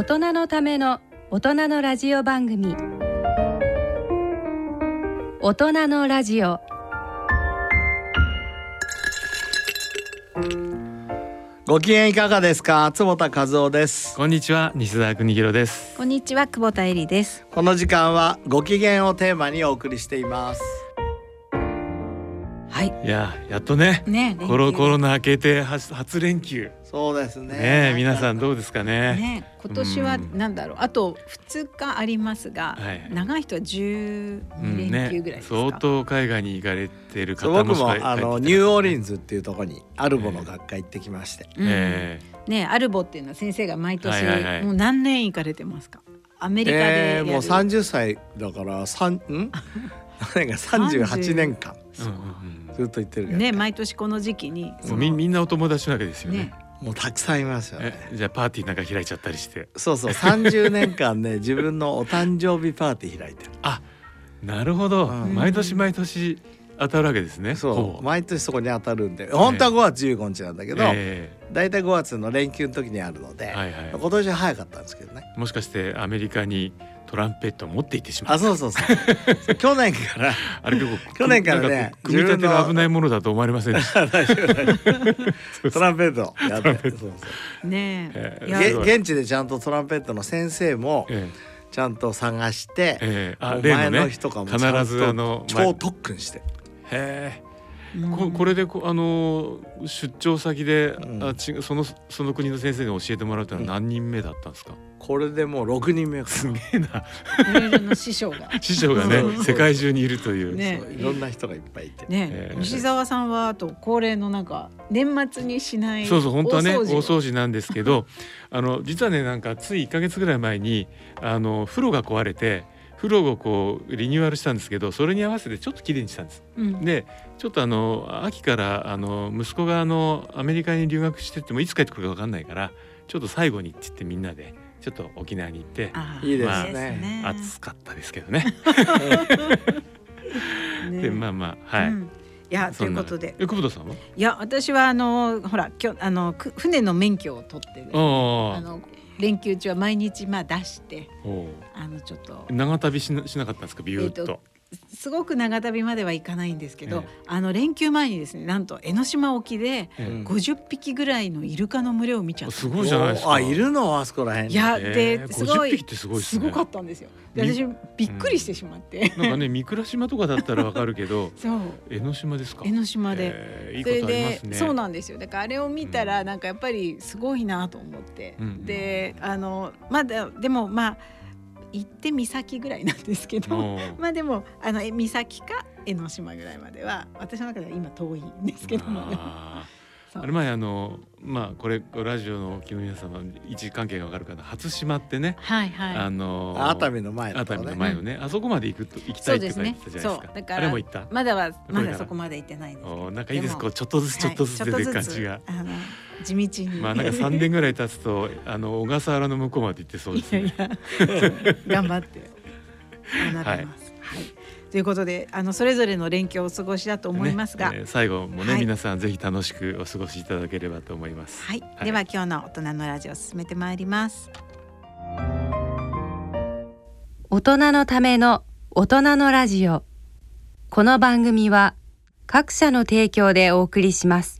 大人のための大人のラジオ番組。大人のラジオ。ご機嫌いかがですか？坪田和夫です。こんにちは西澤邦弘です。こんにちは久保田恵里です。この時間はご機嫌をテーマにお送りしていますはい。いややっとねねコロコロナ明けて初初連休。そうですね。ねえ皆さんどうですかね。ね今年はなんだろう。あと2日ありますが、はい。長い人は12うん連休ぐらいですか、相当海外に行かれてる方も僕もあのニューオーリンズズっていうところにアルボの学会行ってきまして、うん。えねアルボっていうのは先生が毎年、はいはいはい。もう何年行かれてますか？アメリカでやる、えーもう30歳だから三ん？何が38年間。えうんうんずっと行ってるけど、ね毎年この時期に。うんもう。みみんなお友達なわけですよね。ね。もうたくさんいますよね。えじゃあパーティーなんか開いちゃったりして。そうそう。30年間ね自分のお誕生日パーティー開いてる。あなるほど、うん。毎年毎年当たるわけですね。そほう。毎年そこに当たるんで。本当は5月15日なんだけど、えだいたい5月の連休の時にあるので、えはいはい。今年は早かったんですけどね。もしかしてアメリカにトランペットを持って行ってしまうあそうそうそう。去年から。あれ結構去年からね組み立ての。危ないものだと思われません トランペット。やってそうそう。ねえ。ー現地でちゃんとトランペットの先生もえちゃんと探して、ええ。えあ前例の日とかもちゃんと必ずあの超特訓して。へえ。うん。ここれでこあの出張先で、うん。あちそのその国の先生に教えてもらうってのは何人目だったんですか？これでもう6人目かすげえな。師匠が。師匠がね世界中にいるという。ね。いろんな人がいっぱいいて、ね、えー西澤さんはあと恒例のなんか年末にしないそうそう本当はね大大掃除なんですけど あの実はねなんかつい1か月ぐらい前にあの風呂が壊れて風呂をこうリニューアルしたんですけどそれに合わせてちょっときれいにしたんです。うん。でちょっとあの秋からあの息子があのアメリカに留学してってもいつ帰ってくるか分かんないからちょっと最後にって言ってみんなでちょっと沖縄に行っていいですまあね。暑かったですけどね。ねでまあまあはい。うん。いやというんことで。え久保田さんは？いや私はあのほら今日あのく船の免許を取ってるあの連休中は毎日まあ出してあのちょっと。長旅しなしなかったんですかビューッと。すごく長旅までは行かないんですけど、ええ。あの連休前にですねなんと江ノ島沖でえうん50匹ぐらいのイルカの群れを見ちゃった。すごいじゃないですか。あいるのあそこら辺に。いやえーですごい50匹ってすごいですね。ごかったんですよ。でみ私びっくりしてしまって、なんかね三倉島とかだったらわかるけど そう。江ノ島ですか？江ノ島で、えーいいそれことありまですね。そうなんですよ。だからあれを見たらなんかやっぱりすごいなと思って、うん。であのまだでもまあ行って岬ぐらいなんですけど、まあでもあのえ岬か江ノ島ぐらいまでは私の中では今遠いんですけども、あれ前あのまあこれラジオのお聞きの皆様位置関係がわかるかな。初島ってね、はいはい。あのあ熱海の前のね。熱海の前のね、あそこまで行くと行きたいって書いてたじゃないですか。そうだからあれも行った？まだはまだそこまで行ってないんですけど。おなんかいいです。もこうちょっとずつちょっとずつ出てる感じが。はいちょっとずつあの地道に。まあなんか三年ぐらい経つとあの小笠原の向こうまで行ってそうですね。いやいや頑張って。学びます。はい、ということであのそれぞれの連休をお過ごしだと思いますが、ねえー最後もね、はい。皆さんぜひ楽しくお過ごしいただければと思います。はい、はい。では今日の大人のラジオを進めてまいります。大人のための大人のラジオ。この番組は各社の提供でお送りします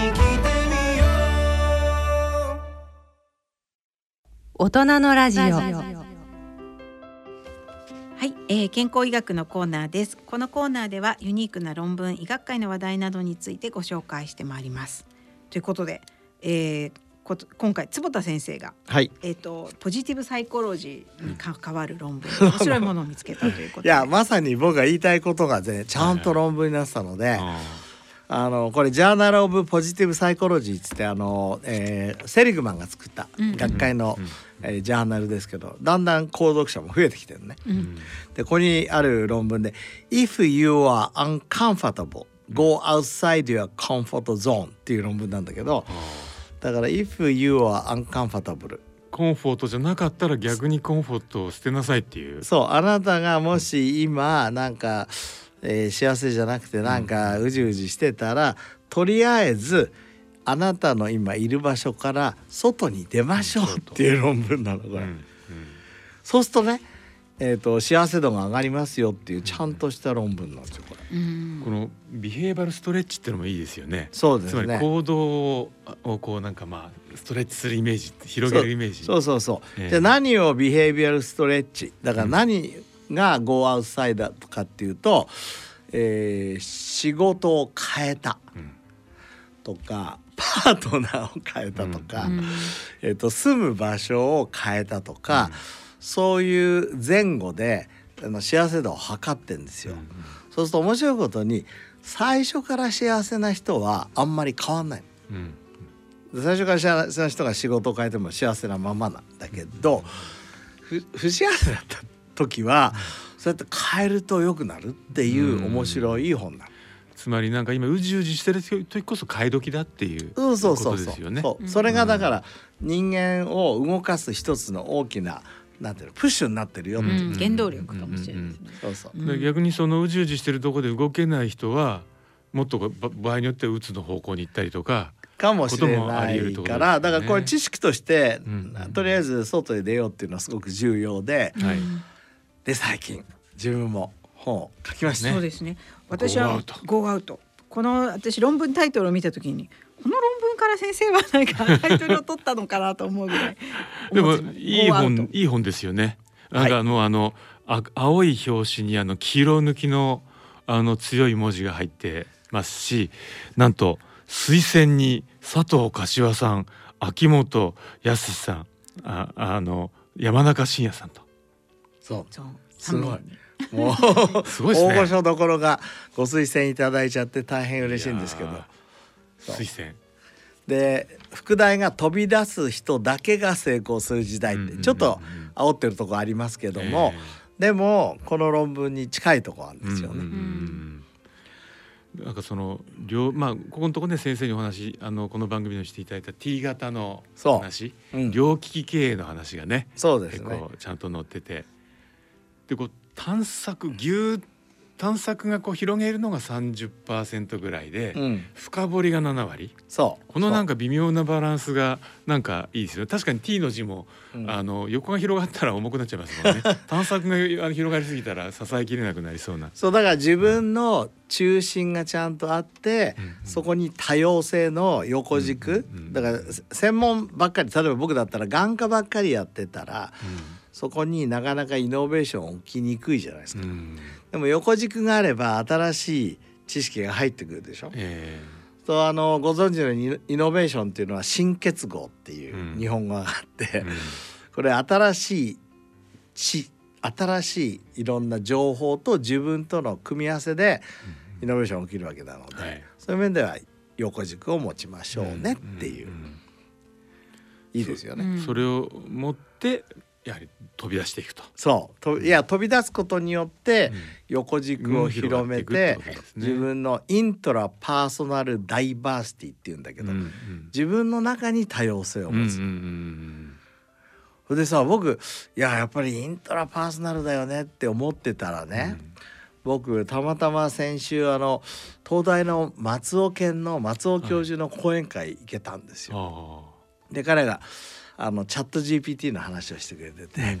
大人のラジオ。はい、えー、健康医学のコーナーです。このコーナーではユニークな論文医学会の話題などについてご紹介してまいります。ということで、えー、こと今回坪田先生がはい。えっ、とポジティブサイコロジーに関わる論文、面白いものを見つけたということで。いやまさに僕が言いたいことがねちゃんと論文になってたので、ああのこれ「ジャーナル・オブ・ポジティブ・サイコロジー」っつってあの、えーセリグマンが作ったうん学会の、えージャーナルですけどだんだん購読者も増えてきてるね。うん。でここにある論文で「If you are uncomfortable go outside your comfort zone」っていう論文なんだけどあだから「If you are uncomfortable コンフォートじゃなかったら逆にコンフォートを捨てなさいっていう」そうあなたがもし今なんか、えー幸せじゃなくてなんかうじうじしてたらとりあえずあなたの今いる場所から外に出ましょうっていう論文なのこれ。うんうんそうするとね、えー、と幸せ度が上がりますよっていうちゃんとした論文なんですよこれ。うんこのビヘイバルストレッチってのもいいですよね。つまりそうですね。行動をこうなんかまあストレッチするイメージ広げるイメージ。そうそうそう。ええじゃあ何をビヘイビアルストレッチだから何が Go outside だとかっていうと、えー仕事を変えたうんとかパートナーを変えたとか、うんえー、と住む場所を変えたとか、そういう前後であの幸せ度を測ってんですよ。そうすると面白いことに最初から幸せな人はあんまり変わんない。最初から幸せな人が仕事を変えても幸せなままなんだけどふ不幸せだった時はそうやって変えると良くなるっていう面白い本なの。つまりなんか今うじうじしてる時こそ買い時だっていうそうそうこそうそう。とですよね。そう。それがだから人間を動かす一つの大きななんていうのプッシュになってるよって、うん。原動力かもしれないですね。そうそう。うん。で逆にそのうじうじしてるとこで動けない人はもっとば場合によってはうつの方向に行ったりとか。かもしれこともあないからだからこれ知識として、うんとりあえず外へ出ようっていうのはすごく重要で、はい。で最近自分も書きました、そうですね。私は Go out ゴーアウト。この私論文タイトルを見たときにこの論文から先生はなんかタイトルを取ったのかなと思うぐらい。でもいい本いい本ですよね。なんかあの、あのあ青い表紙にあの黄色抜きのあの強い文字が入ってますし、なんと推薦に佐藤柏さん、秋元康さん、ああの山中伸也さんと。そうそう。すごいもうすごいですね。大御所どころがご推薦いただいちゃって大変嬉しいんですけど。推薦。で副題が飛び出す人だけが成功する時代ってちょっと煽ってるとこありますけども、でもこの論文に近いとこあるんですよね。うんうんうんなんかその両まあここのところね先生にお話あのこの番組でしていただいた T 型の話、うん。両利き経営の話がね結そうですね。構ちゃんと載ってて。でこう探索牛探索がこう広げるのが30%ぐらいで、うん、深掘りが7割。そう。このなんか、か微妙なバランスがなんかいいですよね。確かに T の字も、うん。あの横が広がったら重くなっちゃいますもんね。探索があの広がりすぎたら 支えきれなくなりそうな。そうだから自分の中心がちゃんとあって、うん。うん。そこに多様性の横軸、うん。うん。だからせ専門ばっかり例えば僕だったら眼科ばっかりやってたらそこになかなかイノベーション起きにくいじゃないですか。うん。でも横軸があれば新しい知識が入ってくるでしょ。えとあのご存知のようにイノベーションっていうのは新結合っていううん。日本語があって、えうん。これ新しい知新しいいろんな情報と自分との組み合わせでイノベーション起きるわけなので、はい。そういう面では横軸を持ちましょうねっていう、ん。ん。いいですよね。うん。それを持ってやはり飛び出していくと。そう。といや飛び出すことによってうん。横軸を広めて自分のイントラパーソナルダイバーシティっていうんだけど、うんうん。自分の中に多様性を持つ。うんうんうんそれでさ僕いややっぱりイントラパーソナルだよねって思ってたらね、僕たまたま先週あの東大の松尾県の松尾教授の講演会行けたんですうんよ。あ。で彼があのチャット GPT の話をしてくれてて、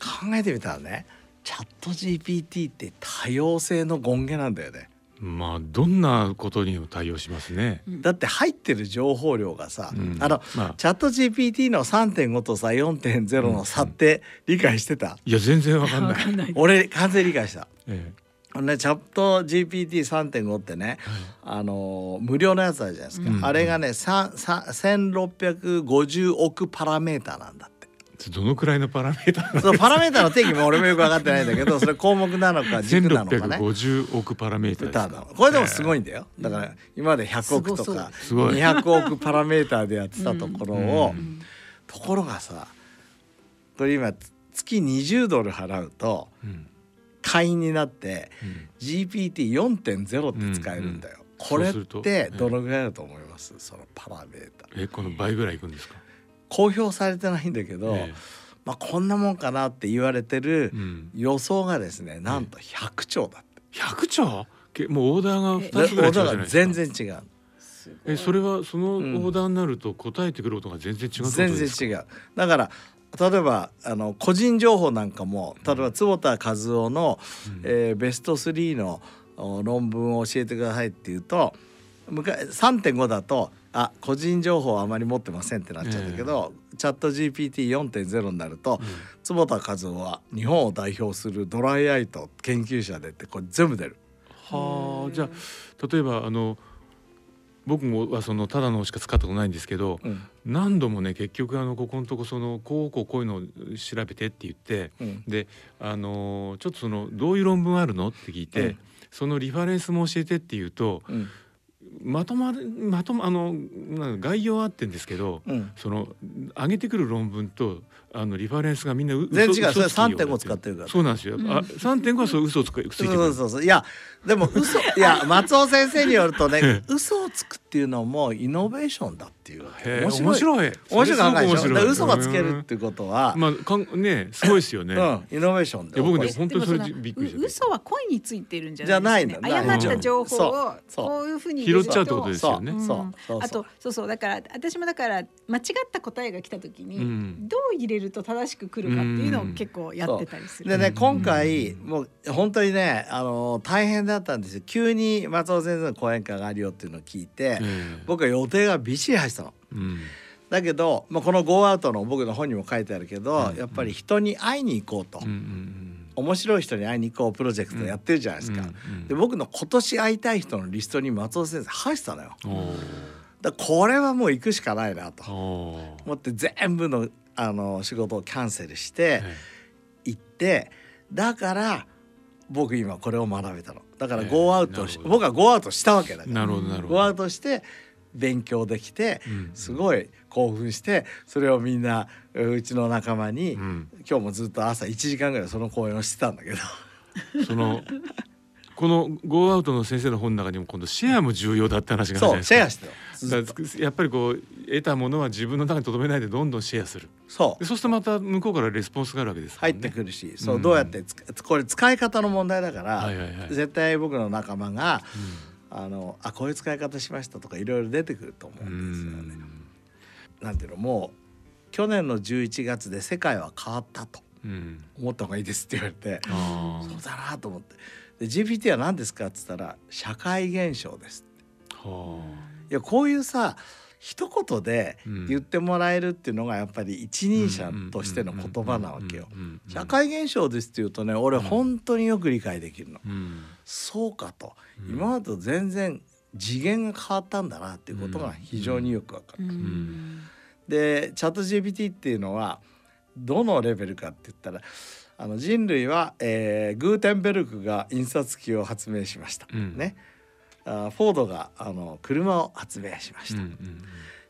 考えてみたらねチャット GPT って多様性の権限なんだよね。あまあどんなことにも対応しますね。だって入ってる情報量がさ、うんあのまあチャット GPT の3.5とさ4.0の差って理解してた、いや全然 わかんない。俺完全に理解した。えあのね、チャット GPT3.5 ってね、あのー無料のやつあるじゃないですか、うん。あれがねささ1650億パラメーターなんだって。えどのくらいのパラメーターそのパラメーターの定義も俺もよく分かってないんだけど それ項目なのか軸なのかね。1650億パラメーターこれでもすごいんだよ。だから今まで100億とかすごい200億パラメーターでやってたところを、うんところがさこれ今月20ドル払うとうん会員になってうん。GPT4.0 って使えるんだよ、うんこれってどのぐらいだと思います？そのパラメータ。ーえこの倍ぐらいいくんですか？公表されてないんだけど、えまあこんなもんかなって言われてるえうん。予想がですねなんと100兆だって。100兆？けもうオーダーが2つぐらい違うじゃでだか。らないですか。全然違う。えそれはそのオうん。ーダーになると答えてくることが全然違うってこと全ですか？然違う。だから例えばあの個人情報なんかも例えば坪田和夫の、うん。えーベスト3のお論文を教えてくださいっていうと昔3.5だとあ個人情報はあまり持ってませんってなっちゃうんだけど、チャット GPT4.0 になると、坪田和夫は日本を代表するドライアイと研究者でってこれ全部出る。はあじゃあ例えばあの僕もはそのただのしか使ったことないんですけど、うん。何度もね結局あのここのとこそのこうこうこういうのを調べてって言って、うん。であのちょっとそのどういう論文あるのって聞いて、うんそのリファレンスも教えてって言うとうん。まとまるまとまあの概要はあってんですけど、うん。その上げてくる論文とあのリファレンスがみんなう全然違う。嘘それ3.5嘘つきようにな使ってるから。そうなんですよ。あ3.5はそう嘘をつくついてくる。そうそうそういやでも嘘いや松尾先生によるとね 嘘をつくっていうのもイノベーションだっていう面白い。面白い。面白い面白い。だから嘘がつけるっていうことは、まあかんねすごいですよね。うん、イノベーションだよ。いや僕ねえ本当にそれびっくりしたう嘘は声についてるんじゃないですか、ね、誤った情報をこういうふうに拾っちゃうってことですそう。よね。そう。あとそうそう。だから私もだから間違った答えが来た時に、うん。どう入れると正しく来るかっていうのを結構やってたりする。でねう。ん今回もう本当にねあの大変だったんですよ。急に松尾先生の講演会があるよっていうのを聞いて、ええ僕は予定がびっしり入ってたの。うん。だけど、まあ、この「Go Out」の僕の本にも書いてあるけど、うん。やっぱり人に会いに行こうと、うんうん面白い人に会いに行こうプロジェクトやってるじゃないですか。うんうんで僕の今年会いたい人のリストに松尾先生入ってたのよ。だこれはもう行くしかないなと。思って全部のあの仕事をキャンセルしてえ行ってだから僕今これを学べたの。だからええ Go Out しなるほど僕は Go Out したわけだえから。なるほどなるほど。Out して勉強できてうんすごい興奮してそれをみんなうちの仲間にうん今日もずっと朝1時間ぐらいその講演をしてたんだけどその この「ゴーアウトの先生の本の中にも今度シェアも重要だって話があるじゃないですか。そうシェアしてやっぱりこう得たものは自分の中に留めないでどんどんシェアする。そう。でそうするとまた向こうからレスポンスがあるわけですね。入ってくるしそううん。どうやってこれ使い方の問題だから、はいはいはい。絶対僕の仲間があのあこういう使い方しましたとかいろいろ出てくると思ううんですよね。ん。なんていうのもう去年の11月で世界は変わったとうん。思った方がいいですって言われてあそうだなと思ってで GPT は何ですかっつったら社会現象です。いやこういうさ一言でうん。言ってもらえるっていうのがやっぱり一人者としての言葉なわけよ。社会現象ですって言うとね俺本当によく理解できるの。うん。そうかと、うん。今までと全然次元が変わったんだなっていうことが非常によくわかる。うん。でチャット GPT っていうのはどのレベルかって言ったらあの人類は、えーグーテンベルクが印刷機を発明しました。うん。ね。あフォードがあの車を発明しました。うんうん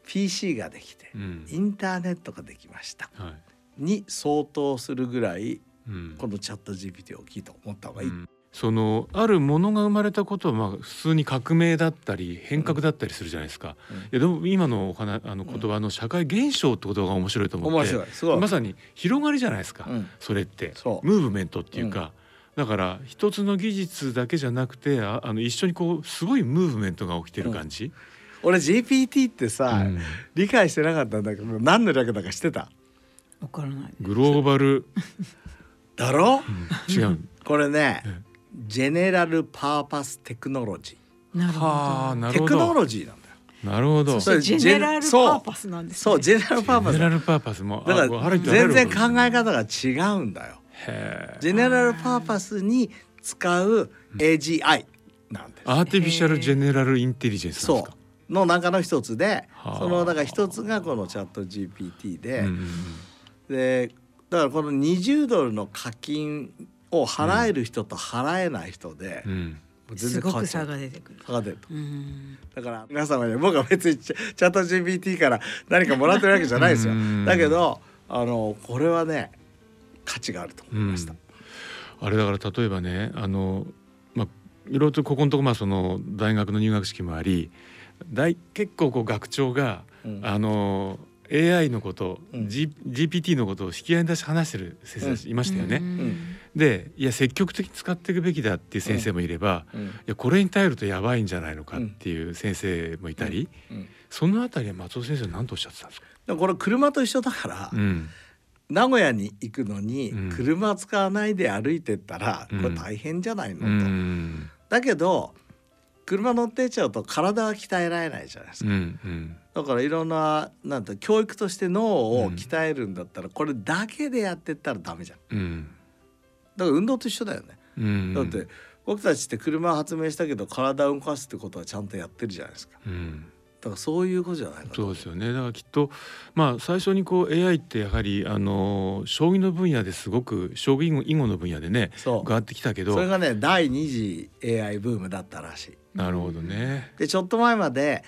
PC ができてうん。インターネットができました。はい。に相当するぐらいうん。このチャット GPT 大きいと思った方がいい。うんそのあるものが生まれたことはまあ普通に革命だったり変革だったりするじゃないですか。うん。いやでも今のお話あの言葉の社会現象ってことが面白いと思って。面白いすごい。まさに広がりじゃないですか。うん。それって。ムーブメントっていうか。だから一つの技術だけじゃなくてああの一緒にこうすごいムーブメントが起きてる感じ、俺 GPT ってさ、うん。理解してなかったんだけど何の略だか知ってた？わからない。 global、だろ？うん。違う、これねえジェネラルパーパステクノロジなるほはあど。ーテクノなるほどロジーなんだよ。なるほど。それ general purpose なんですね。そう general purpose。 general purpose もだから全然考え方が違うんだよ。へえ。 general purpose に使う AGI なん。です artificial general intelligェンスなんですそかう。の中の一つではあ。そのだから一つがこのチャット GPT で、でだからこの20ドルの課金を払える人と払えない人で、うん。全すごく差然変わっちゃう。が出てくる。差が出ると。うん。だから皆様に僕は別にチャチャット GPT から何かもらってるわけじゃないですよ。うん。だけどあのこれはね価値があると思いました、あれだから例えばねあのまあいろいろとここのとこまあその大学の入学式もあり大結構こう学長が、うん。あの AI のこと、うん。G、GPT のことを引き合いに出して話してる先生たちいましたよね。うん。でいや積極的に使っていくべきだっていう先生もいれば、うん。いやこれに頼るとやばいんじゃないのかっていう先生もいたり、うん。そのあたりは松尾先生は何とおっしゃってたんですか、これ車と一緒だから、うん。名古屋に行くのにうん。車使わないで歩いてったらうん。これ大変じゃないの？と、うん。だけど車乗ってっちゃうと体は鍛えられないじゃないですうか、んうんだからいろんななんて教育として脳を鍛えるんだったらこれだけでやってったらダメじゃん。うんだから運動と一緒だよね、うん。だって僕たちって車発明したけど体を動かすってことはちゃんとやってるじゃないですか。うん。だからそういうことじゃないかとそうですよね。だからきっとまあ最初にこう AI ってやはりあの将棋の分野ですごく将棋囲碁の分野でねそう。変わってきたけど。それがね第二次 AI ブームだったらしい。なるほどね。でちょっと前まで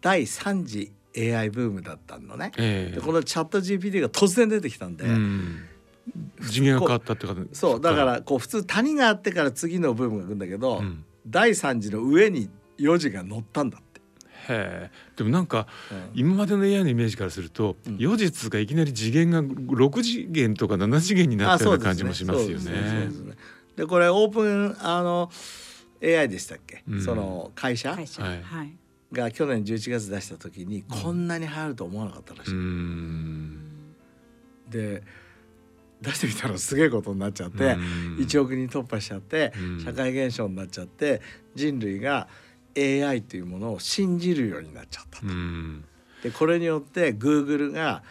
第三次 AI ブームだったのね、ええ。でこのチャット GPT が突然出てきたんで、うん、次元が変わったってことそうだからこう普通谷があってから次のブームが来るんだけど、うん。第三次の上に4次が乗ったんだって。へえ。でもなんかうん。今までの AI のイメージからすると、うん。予実がいきなり次元が6次元とか7次元になったような感じもしますよね。で。すね。でこれオープンあの AI でしたっけ、うん。その会社？会社。はい。はい。が去年11月出した時にこんなに流行ると思わなかったらしい。うん。で出してみたらすげえことになっちゃって、うん。1億人突破しちゃって、うん。社会現象になっちゃって人類が AI というものを信じるようになっちゃったと。うん。でこれによって Google が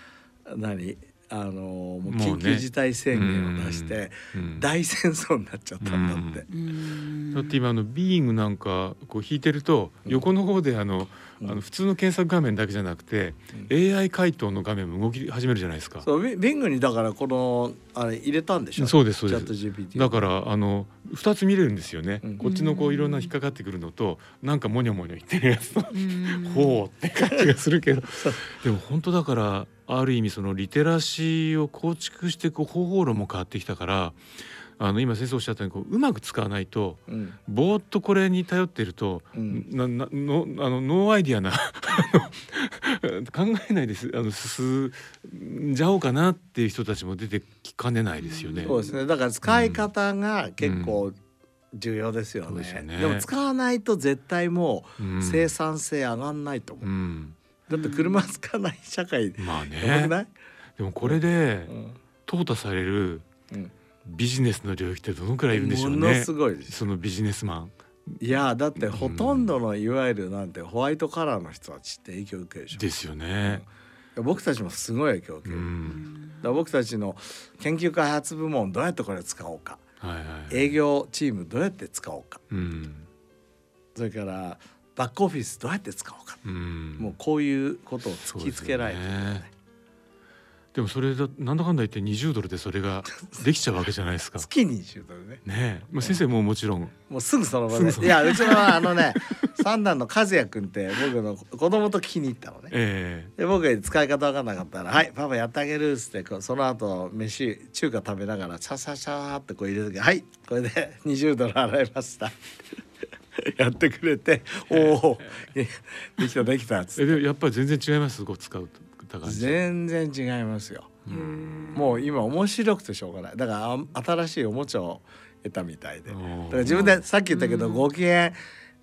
何？あのもうもうね。緊急事態宣言を出して、うん。大戦争になっちゃったんだって。うん。だって今あのビーイングなんかこう引いてると横の方であの,、うんあの普通の検索画面だけじゃなくて、AI 回答の画面も動き始めるじゃないですか。そうビビングにだからこのあれ入れたんでしょ？そうですそうです。だからあの2つ見れるんですよね、うん。こっちのこういろんな引っかかってくるのとなんかモニョモニョ言ってるやつと、うん。ほうって感じがするけど。でも本当だからある意味そのリテラシーを構築していく方法論も変わってきたからあの今先生おっしゃったようにこううまく使わないとうん。ぼーっとこれに頼ってると、うん。ななのあの no idea な 考えないです。あの進んじゃおうかなっていう人たちも出てきかねないですよね。そうですね。だから使い方が結構重要ですよね,、ね。でも使わないと絶対もううん。生産性上がんないと思う、うん。だって車使わない社会まあね。でもこれでうん。淘汰されるうんビジネスの領域ってどのくらいいるんでしょうものねすごいそのビジネスマン。いやだってほとんどのいわゆるなんてホワイトカラーの人たちって影響受けるでしょ。ですよね。僕たちもすごい影響を受うける、だかんら僕たちの研究開発部門どうやってこれ使おうか。はいはい営業チームどうやって使おうか。うん。それからバックオフィスどうやって使おうか、うん。もうこういうことを突きつけられてる。よねでもそれだなんだかんだ言って20ドルでそれが できちゃうわけじゃないですか。月に10ドルね。ねえ、まあ、先生ももちろん。もうすぐその場で。いやうちのあのね 三男の和也君って僕の子供と聞きに行ったのね。えで僕が使い方分かんなかったら「はいパパやってあげる」っつってその後飯中華食べながらシャシャシャーってこう入れる時はいこれで20ドル払いました」やってくれて「おおできたできた」っつえって。でやっぱり全然違いますこう使うた感じ。全然違いますよ。もう今面白くてしょうがない。だからあ新しいおもちゃを得たみたいで。だから自分でさっき言ったけどご機嫌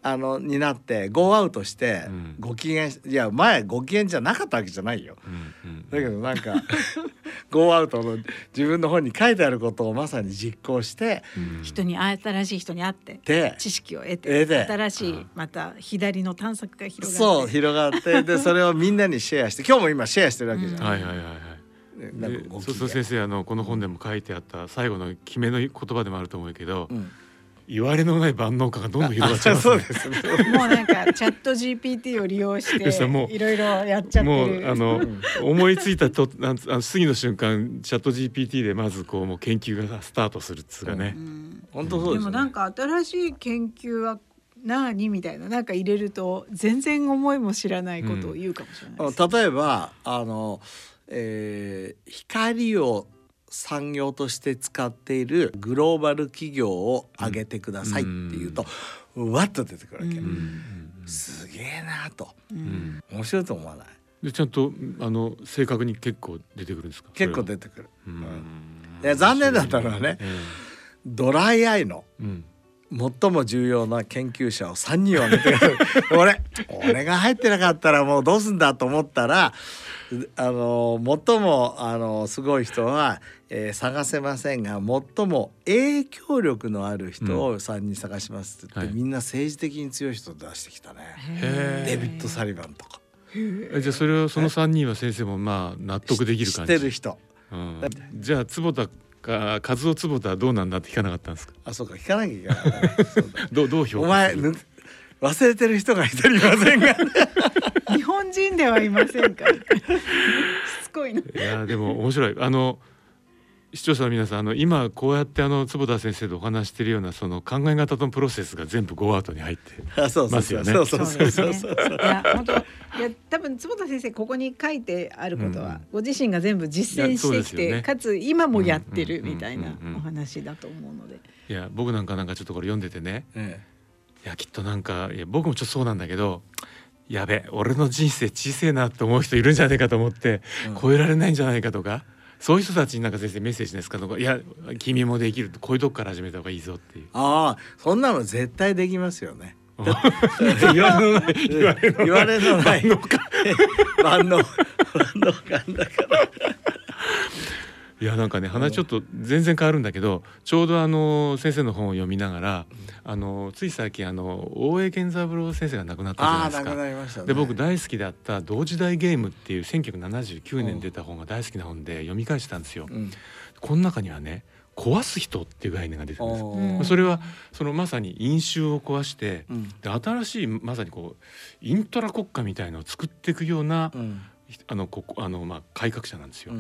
あのになってゴーアウトしてうん。ご機嫌いや前ご機嫌じゃなかったわけじゃないよ。うんうんだけどなんか ゴーアウトの自分の本に書いてあることをまさに実行してうん。人に新しい人に会ってで知識を得得てて新しいまた左の探索が広がって。そう広がってで それをみんなにシェアして今日も今シェアしてるわけじゃん。はいはいはいはい。でなんかご機嫌。そうそう先生あのこの本でも書いてあった最後の決めの言葉でもあると思うけど、うん言われのない万能感がどんどん広がっちゃいますね。そうですね。もうなんかチャット GPT を利用していろいろやっちゃってもるうあの思いついたとなんつあの次の瞬間チャット GPT でまずこうもう研究がスタートするっつうかねう。ん本当そうですよね。でもなんか新しい研究は何みたいななんか入れると全然思いも知らないことを言うかもしれないです、例えばあの、えー光を産業として使っているグローバル企業を挙げてくださいっていうと、わっと出てくるわけ、ううん。んすげえなと。ううん。ん面白いと思わない？でちゃんとあの正確に結構出てくるんですか？結構て出てくる。うん。いや残念だったのはねえドライアイのえうん最も重要な研究者を3人を挙げて俺俺が入ってなかったらもうどうすんだと思ったらあの最もあのすごい人は、えー探せませんが最も影響力のある人を3人探しますって言って、はい。みんな政治的に強い人出してきたね。デビッド・サリバンとか。えじゃあそれをその三人は先生もまあ納得できる知感じ。ってる人。うん。じゃあ坪田か和夫坪田はどうなんだって聞かなかったんですか？あそうか聞かなきゃい どうどう評お価する？前ぬ忘れてる人が一人いませんが日本人ではいませんか？しつこいのいやでも面白い。あの視聴者の皆さんあの今こうやってあの坪田先生とお話してるようなその考え方のプロセスが全部ゴーアウトに入って ますよね。そうそうそうそうそう。いや本当いや多分坪田先生ここに書いてあることは、うん。ご自身が全部実践してきて、かつ今もやってるみたいなお話だと思うので、いや僕なんかなんかちょっとこれ読んでてね。えいやきっとなんかいや僕もちょっとそうなんだけどやべ俺の人生小せえなって思う人いるんじゃないかと思って、うん。超えられないんじゃないかとかそういう人たちになんか先生メッセージですかとかいや君もできるこういうとこから始めた方がいいぞっていう。ああそんなの絶対できますよね。言われのない。言われのない。万能万能感だから。いやなんかね話ちょっと全然変わるんだけどちょうどあの先生の本を読みながらあのつい最近あの大江健三郎先生が亡くなったじゃないですか。ね。で僕大好きだった「同時代ゲーム」っていう1979年に出た本が大好きな本で読み返したんですよ。うん。この中にはね壊す人っていう概念が出てくるんです。それはそのまさに飲酒を壊してうんで新しいまさにこうイントラ国家みたいのを作っていくようなうんあのここあのまあ改革者なんですよ。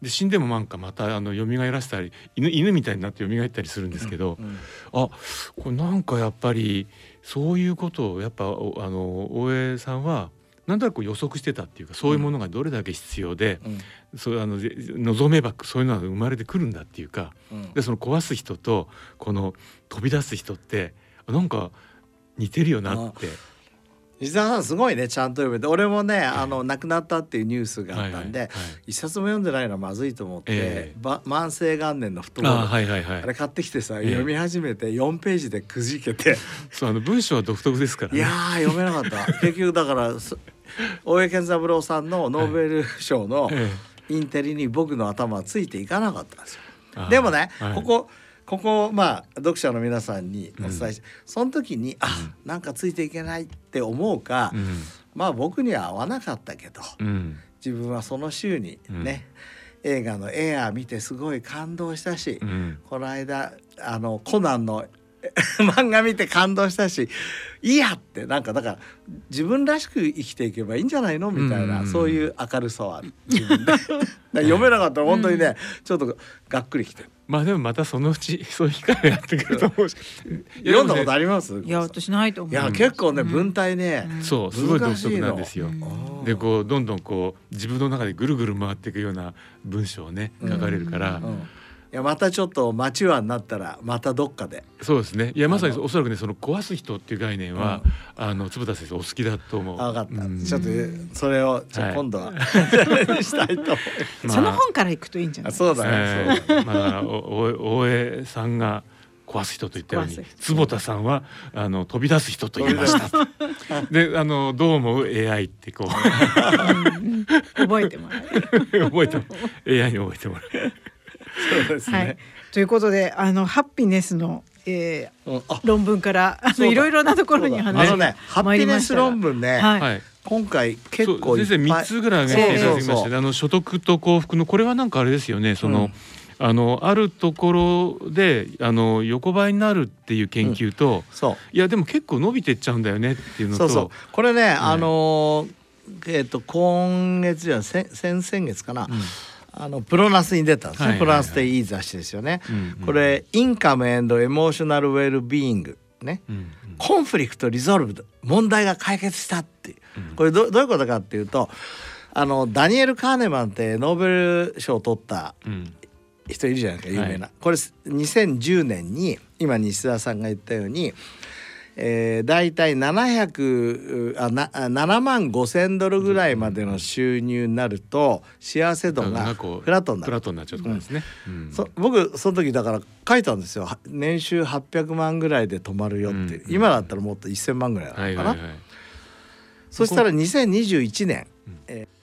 うんで死んでもなんかまたあの蘇らせたり犬犬みたいになって蘇ったりするんですけど、うんあこれなんかやっぱりそういうことをやっぱおあの大江さんはなんとなく予測してたっていうかそういうものがどれだけ必要で、うん。そうあのぜ望めばそういうのが生まれてくるんだっていうかうん。でその壊す人とこの飛び出す人ってあなんか似てるよなって。石田さんすごいねちゃんと読めて。俺もねあの亡くなったっていうニュースがあったんで、は一冊も読んでないのはまずいと思って、ええ。ば万世元年のフットボールあはいはいはい。あれ買ってきてさ、ええ。読み始めて4ページでくじけて。そうあの文章は独特ですからね。いやー読めなかった。結局だからそ大江健三郎さんのノーベル賞のえインテリに僕の頭はついていかなかったんですよ。でもね、はい。ここここまあ読者の皆さんにお伝えし、その時にあなんかついていけないって思うか、うん。まあ僕には合わなかったけどうん。自分はその週にね、映画の「エアー」見てすごい感動したし、うん。この間あのコナンの 漫画見て感動したしいいやってなんかだから自分らしく生きていけばいいんじゃないのみたいな、うんそういう明るさはある。自分で。読めなかったら本当にね、ちょっとがっくりきてまあでもまたそのうち そういう機会がやってくると思うし。読んだことああります？いや私ないと思ういやうん結構ね文体ね、そうすごい独特なんですよ。うん。でこうどんどんこう自分の中でぐるぐる回っていくような文章をねうん。書かれるから、うんいやまたちょっとマチュアになったらまたどっかで。そうですね。いやまさにおそらくねその壊す人っていう概念は、あの坪田先生お好きだと思う。あ分かった、うん。ちょっとそれをちょはい。今度は、したいとまあその本から行くといいんじゃない？あそうだね、えそうだね。ーまあだからおお大江さんが壊す人と言ったように坪田さんはあの飛び出す人と言いました。であのどう思う？AI ってこう。覚えてもらえる。覚えても AI に覚えてもらう。そうですはい。ということであのハッピネスの、えー、論文からあのいろいろなところにあ話がのねハッピネス論文ね、はい。はい。今回結構いっぱい。先生三つぐらい挙げていただきました。あの所得と幸福のこれはなんかあれですよね。その、うん。あのあるところであの横ばいになるっていう研究と、そう。いやでも結構伸びてっちゃうんだよねっていうのと、そうそう。これね、あのーえっ、と今月じゃ先先々月かな、うんあのプロナスに出たんですね、はいはいはい。プロナスっていい雑誌ですよね、うんうん。これインカムエンドエモーショナルウェルビーイングね、うんコンフリクトリゾルブド問題が解決したっていう。うん。これどどういうことかっていうとあのダニエル・カーネマンってノーベル賞を取ったうん。人いるじゃないですか有名な、はこれ2010年に今西田さんが言ったように、えー、大体700あ7万5千ドルぐらいまでの収入になると幸せ度がフラットになる。フラットになっちゃうところですね。うん。そ僕その時だから書いたんですよ。は年収800万ぐらいで止まるよって、うん今だったらもっと1000万ぐらいなのかな、はいはいはい。そしたら2021年、うんえー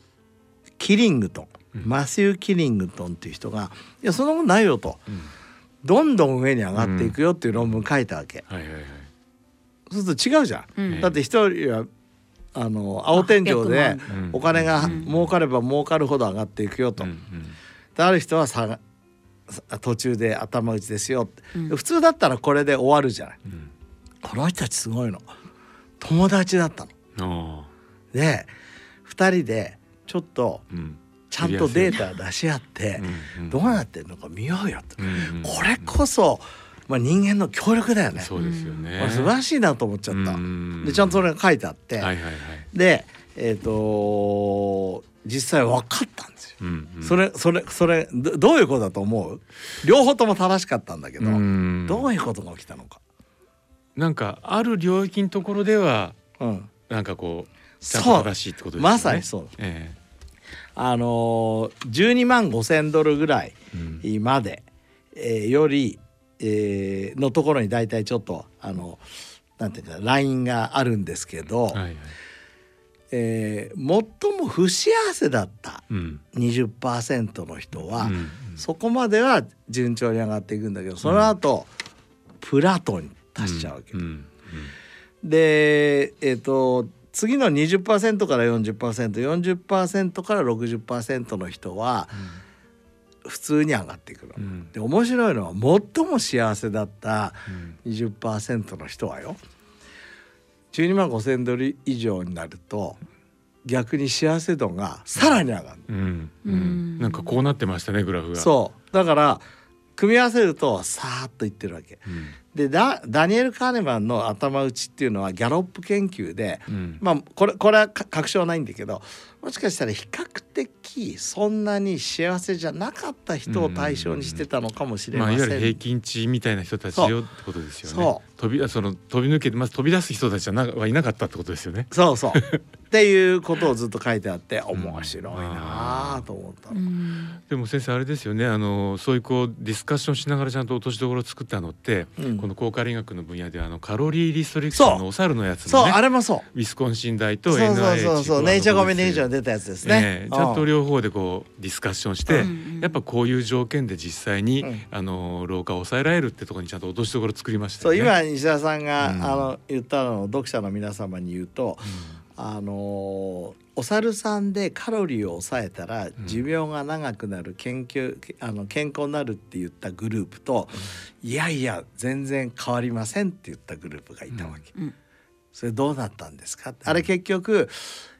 キリングトン、うん。マシュー・キリングトンっていう人が「いやそんなことないよ」と。うん「どんどん上に上がっていくよ」っていう論文書いたわけ、はいはいはい。そうすると違うじゃん、うん。だって一人はあの青天井で800万お金がうん。儲かれば儲かるほど上がっていくよと、うんである人は下がさ途中で頭打ちですよって、うん。普通だったらこれで終わるじゃない。うん。うんこの人たちすごいの。友達だったの。あで2人でちょっとちゃんとデータ出し合ってうんうん。どうなってるのか見ようよと、うんうん。これこそ、まあ、人間の協力だよね。そうですよね。素晴らしいなと思っちゃった、うん。でちゃんとそれが書いてあって、はいはいはい。でえっ、と実際分かったんですよ。うんうん。それそれそれどどういうことだと思う？両方とも正しかったんだけど、うん。どういうことが起きたのか。なんかある領域のところではうん、なんかこう正しいってことですよね。まさにそう。えあのー、12万5千ドルぐらいえうん。まで、えーより、えーのところに大体ちょっとあのなんていうかラインがあるんですけど、はいはい。えー最も不幸せだったうん。20%の人は、うんそこまでは順調に上がっていくんだけどその後、プラトンに達しちゃうわけ。うんうんでえっ、と次の20%から 40%40% から60%の人は普通に上がっていくの。うん。で面白いのは最も幸せだったうん。20%の人はよ。12万5,000ドル以上になると逆に幸せ度がさらに上がる、うん。ううん。んなんかこうなってましたねグラフが。そう。だから組み合わせるとさーっといってるわけ。うん。でダダニエル・カーネマンの頭打ちっていうのはギャロップ研究で、うん。まあこれこれはか確証はないんだけどもしかしたら比較的そんなに幸せじゃなかった人を対象にしてたのかもしれまあ、ません。いわゆる平均値みたいな人たちよってことですよね。そ飛びその飛び抜けてまず飛び出す人たちはいなかったってことですよね。そうそう。っていうことをずっと書いてあって面白いなあと思った。の。うんでも先生あれですよね。あのそういうこうディスカッションしながらちゃんと落としどころを作ったのって、うん。この高カリ学の分野ではあのカロリーリストリクションのお猿のやつそう。のねあれもそう。ウィスコンシン大とそうそう NIH そうそう。ネイチャーコミュニケーションで出たやつですね。ちゃんとうん両方でこうディスカッションして、うんやっぱこういう条件で実際に、うん。あの老化を抑えられるってところにちゃんと落としどころ作りましたそう。今西田さんが、うん。あの言ったのを読者の皆様に言うと、あのお猿さんでカロリーを抑えたら寿命が長くなる研究あの健康になるって言ったグループと、いやいや全然変わりませんって言ったグループがいたわけ。うんそれどうなったんですかあれ結局、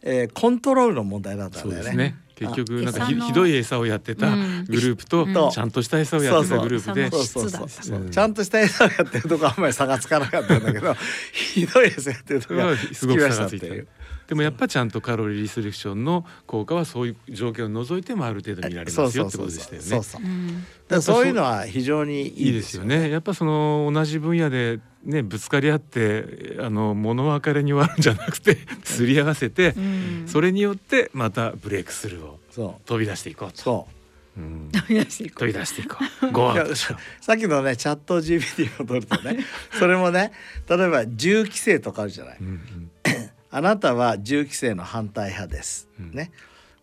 えーコントロールの問題だったんだよね。そうですね。結局なんかひひどい餌をやってたうん。グループと、うん。ちゃんとした餌をやってたグループで、そうそうそう。質だ。そうちゃんとした餌をやってるとこあんまり差がつかなかったんだけど ひどい餌やってるとこがすごく差がついていう。でもやっぱちゃんとカロリーリストリクションの効果はそういう条件を除いてもある程度見られますよってことでしたよね。そうそううん。だからそういうのは非常にいいいですよね。やっぱその同じ分野でねぶつかり合ってあの物別れに終わるんじゃなくて すり合わせて、うんそれによってまたブレイクスルーをそう飛び出していこうと。そうん飛び出していこうていこう。ささっきのねチャット GPT を取るとね それもね例えば銃規制とかあるじゃない。うんうん あなたは銃規制の反対派です。うんね。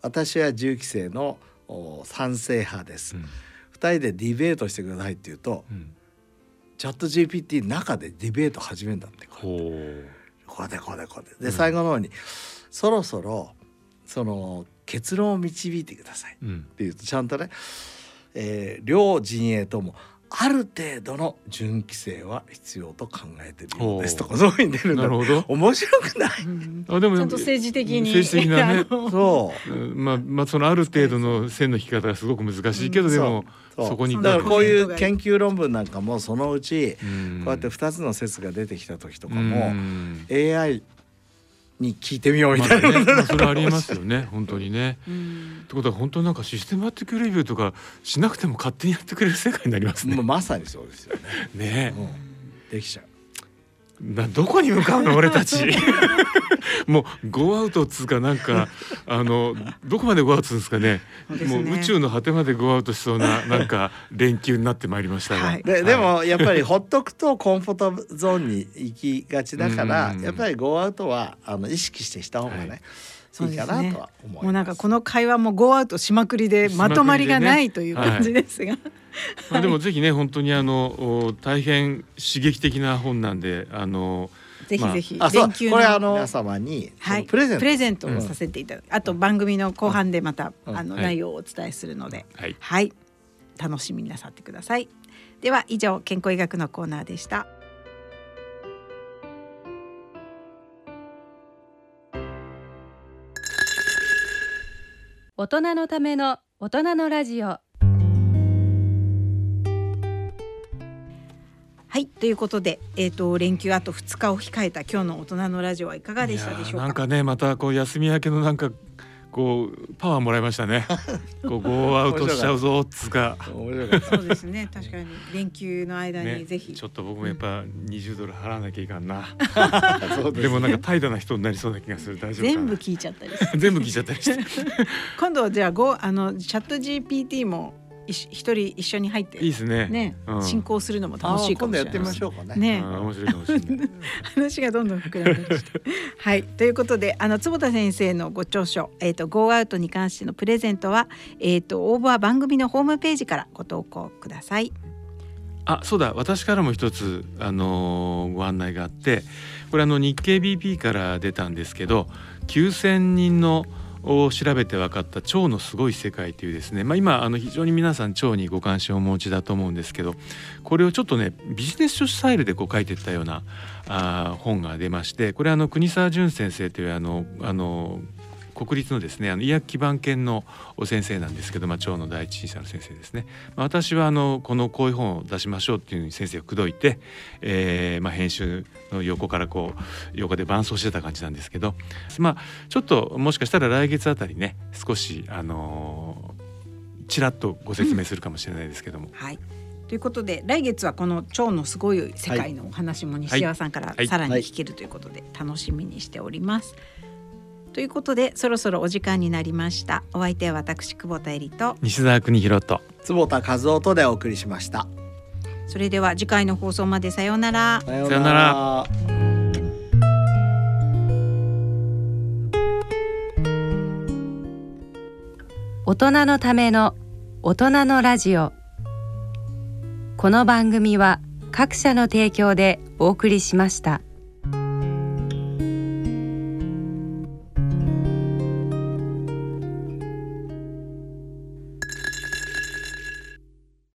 私は銃規制のお賛成派です。うん二人でディベートしてくださいって言うと、うんチャット GPT の中でディベート始めるんだってこれ。こうでこうでこうで。で最後の方に、そろそろその結論を導いてくださいってうん。言うとちゃんとね、えー両陣営ともある程度の準規制は必要と考えてるようですとかそういうふうに出るんだ。なるほど。面白くない。うん。あでもちゃんと政治的に。政治的なね。そう。うん。まあまあそのある程度の線の引き方がすごく難しいけど、うん。でもそこにだからこういう研究論文なんかもそのうちうん。こうやって2つの説が出てきた時とかうもん AI に聞いてみようみまあたいな、ねまあそれありえますよね本当にね。うん。ってことは本当なんかシステマティックレビューとかしなくても勝手にやってくれる世界になりますね。もうまさにそうですよね、ね。うん、できちゃうなどこに向かうの 俺たち。もうゴーアウトっつうかなんか あのどこまでゴーアウトですかね。ね。もう宇宙の果てまでゴーアウトしそうななんか連休になってまいりましたが、はい。ででもやっぱりほっとくとコンフォートゾーンに行きがちだからうん。やっぱりゴーアウトはあの意識してした方がね、はいい、いかなとは思います。もうなんかこの会話もゴーアウトしまくりでまとまりがないという感じですが、まあ、でもぜひね本当にあのお大変刺激的な本なんであのぜひぜひあそう連休のこれあの皆様にプレゼント、プレゼントをさせていただく、あと番組の後半でまた、うん。あのはい。内容をお伝えするので、はい。はい、楽しみになさってください。では以上健康医学のコーナーでした。大人のための大人のラジオはいということで、えー、と連休あと2日を控えた今日の大人のラジオはいかがでしたでしょうか？いやーなんかねまたこう休み明けのなんかこうパワーもらいましたね。こうゴーアウトしちゃうぞっつうか。そうですね。確かに。連休の間ねにぜひ、ちょっと僕もやっぱ20ドル払わなきゃいかんな。そうですでもなんか怠惰な人になりそうな気がする。大丈夫かな。全部聞いちゃったりして全部聞いちゃったりして。今度はじゃあごあのチャット GPT も一人一緒に入っていいですね。ね、うん。進行するのもあ楽しいか今度やってみもしれないましょうかね。面白いかもしれない。話がどんどん膨らんできて。はい。ということであの坪田先生のご著書「えー、とゴーアウト」に関してのプレゼントは、えー、と応募は番組のホームページからご投稿ください。あそうだ。私からも一つ、あのーご案内があってこれあの日経 BP から出たんですけど9,000人のを調べて分かった腸のすごい世界というですね、まあ、今あの非常に皆さん腸にご関心をお持ちだと思うんですけどこれをちょっとねビジネス書スタイルでこう書いてったようなあ本が出ましてこれあの国沢淳先生というあのあの国立のですねあの医薬基盤研の先生なんですけど、まあ、腸の第一人者の先生ですね、まあ、私はあのこのこういう本を出しましょうっていうふうに先生を口説いて、えーまあ、編集の横からこう横で伴走してた感じなんですけど、まあ、ちょっともしかしたら来月あたりね少しあのーちらっとご説明するかもしれないですけども、はい。ということで来月はこの腸のすごい世界のお話も西山さんからはい。さらに聞けるということで楽しみにしております。ということでそろそろお時間になりました。お相手は私久保田恵里と西澤邦弘と坪田和夫とでお送りしました。それでは次回の放送までさようなら。さよさよなら。大人のための大人のラジオこの番組は各社の提供でお送りしました。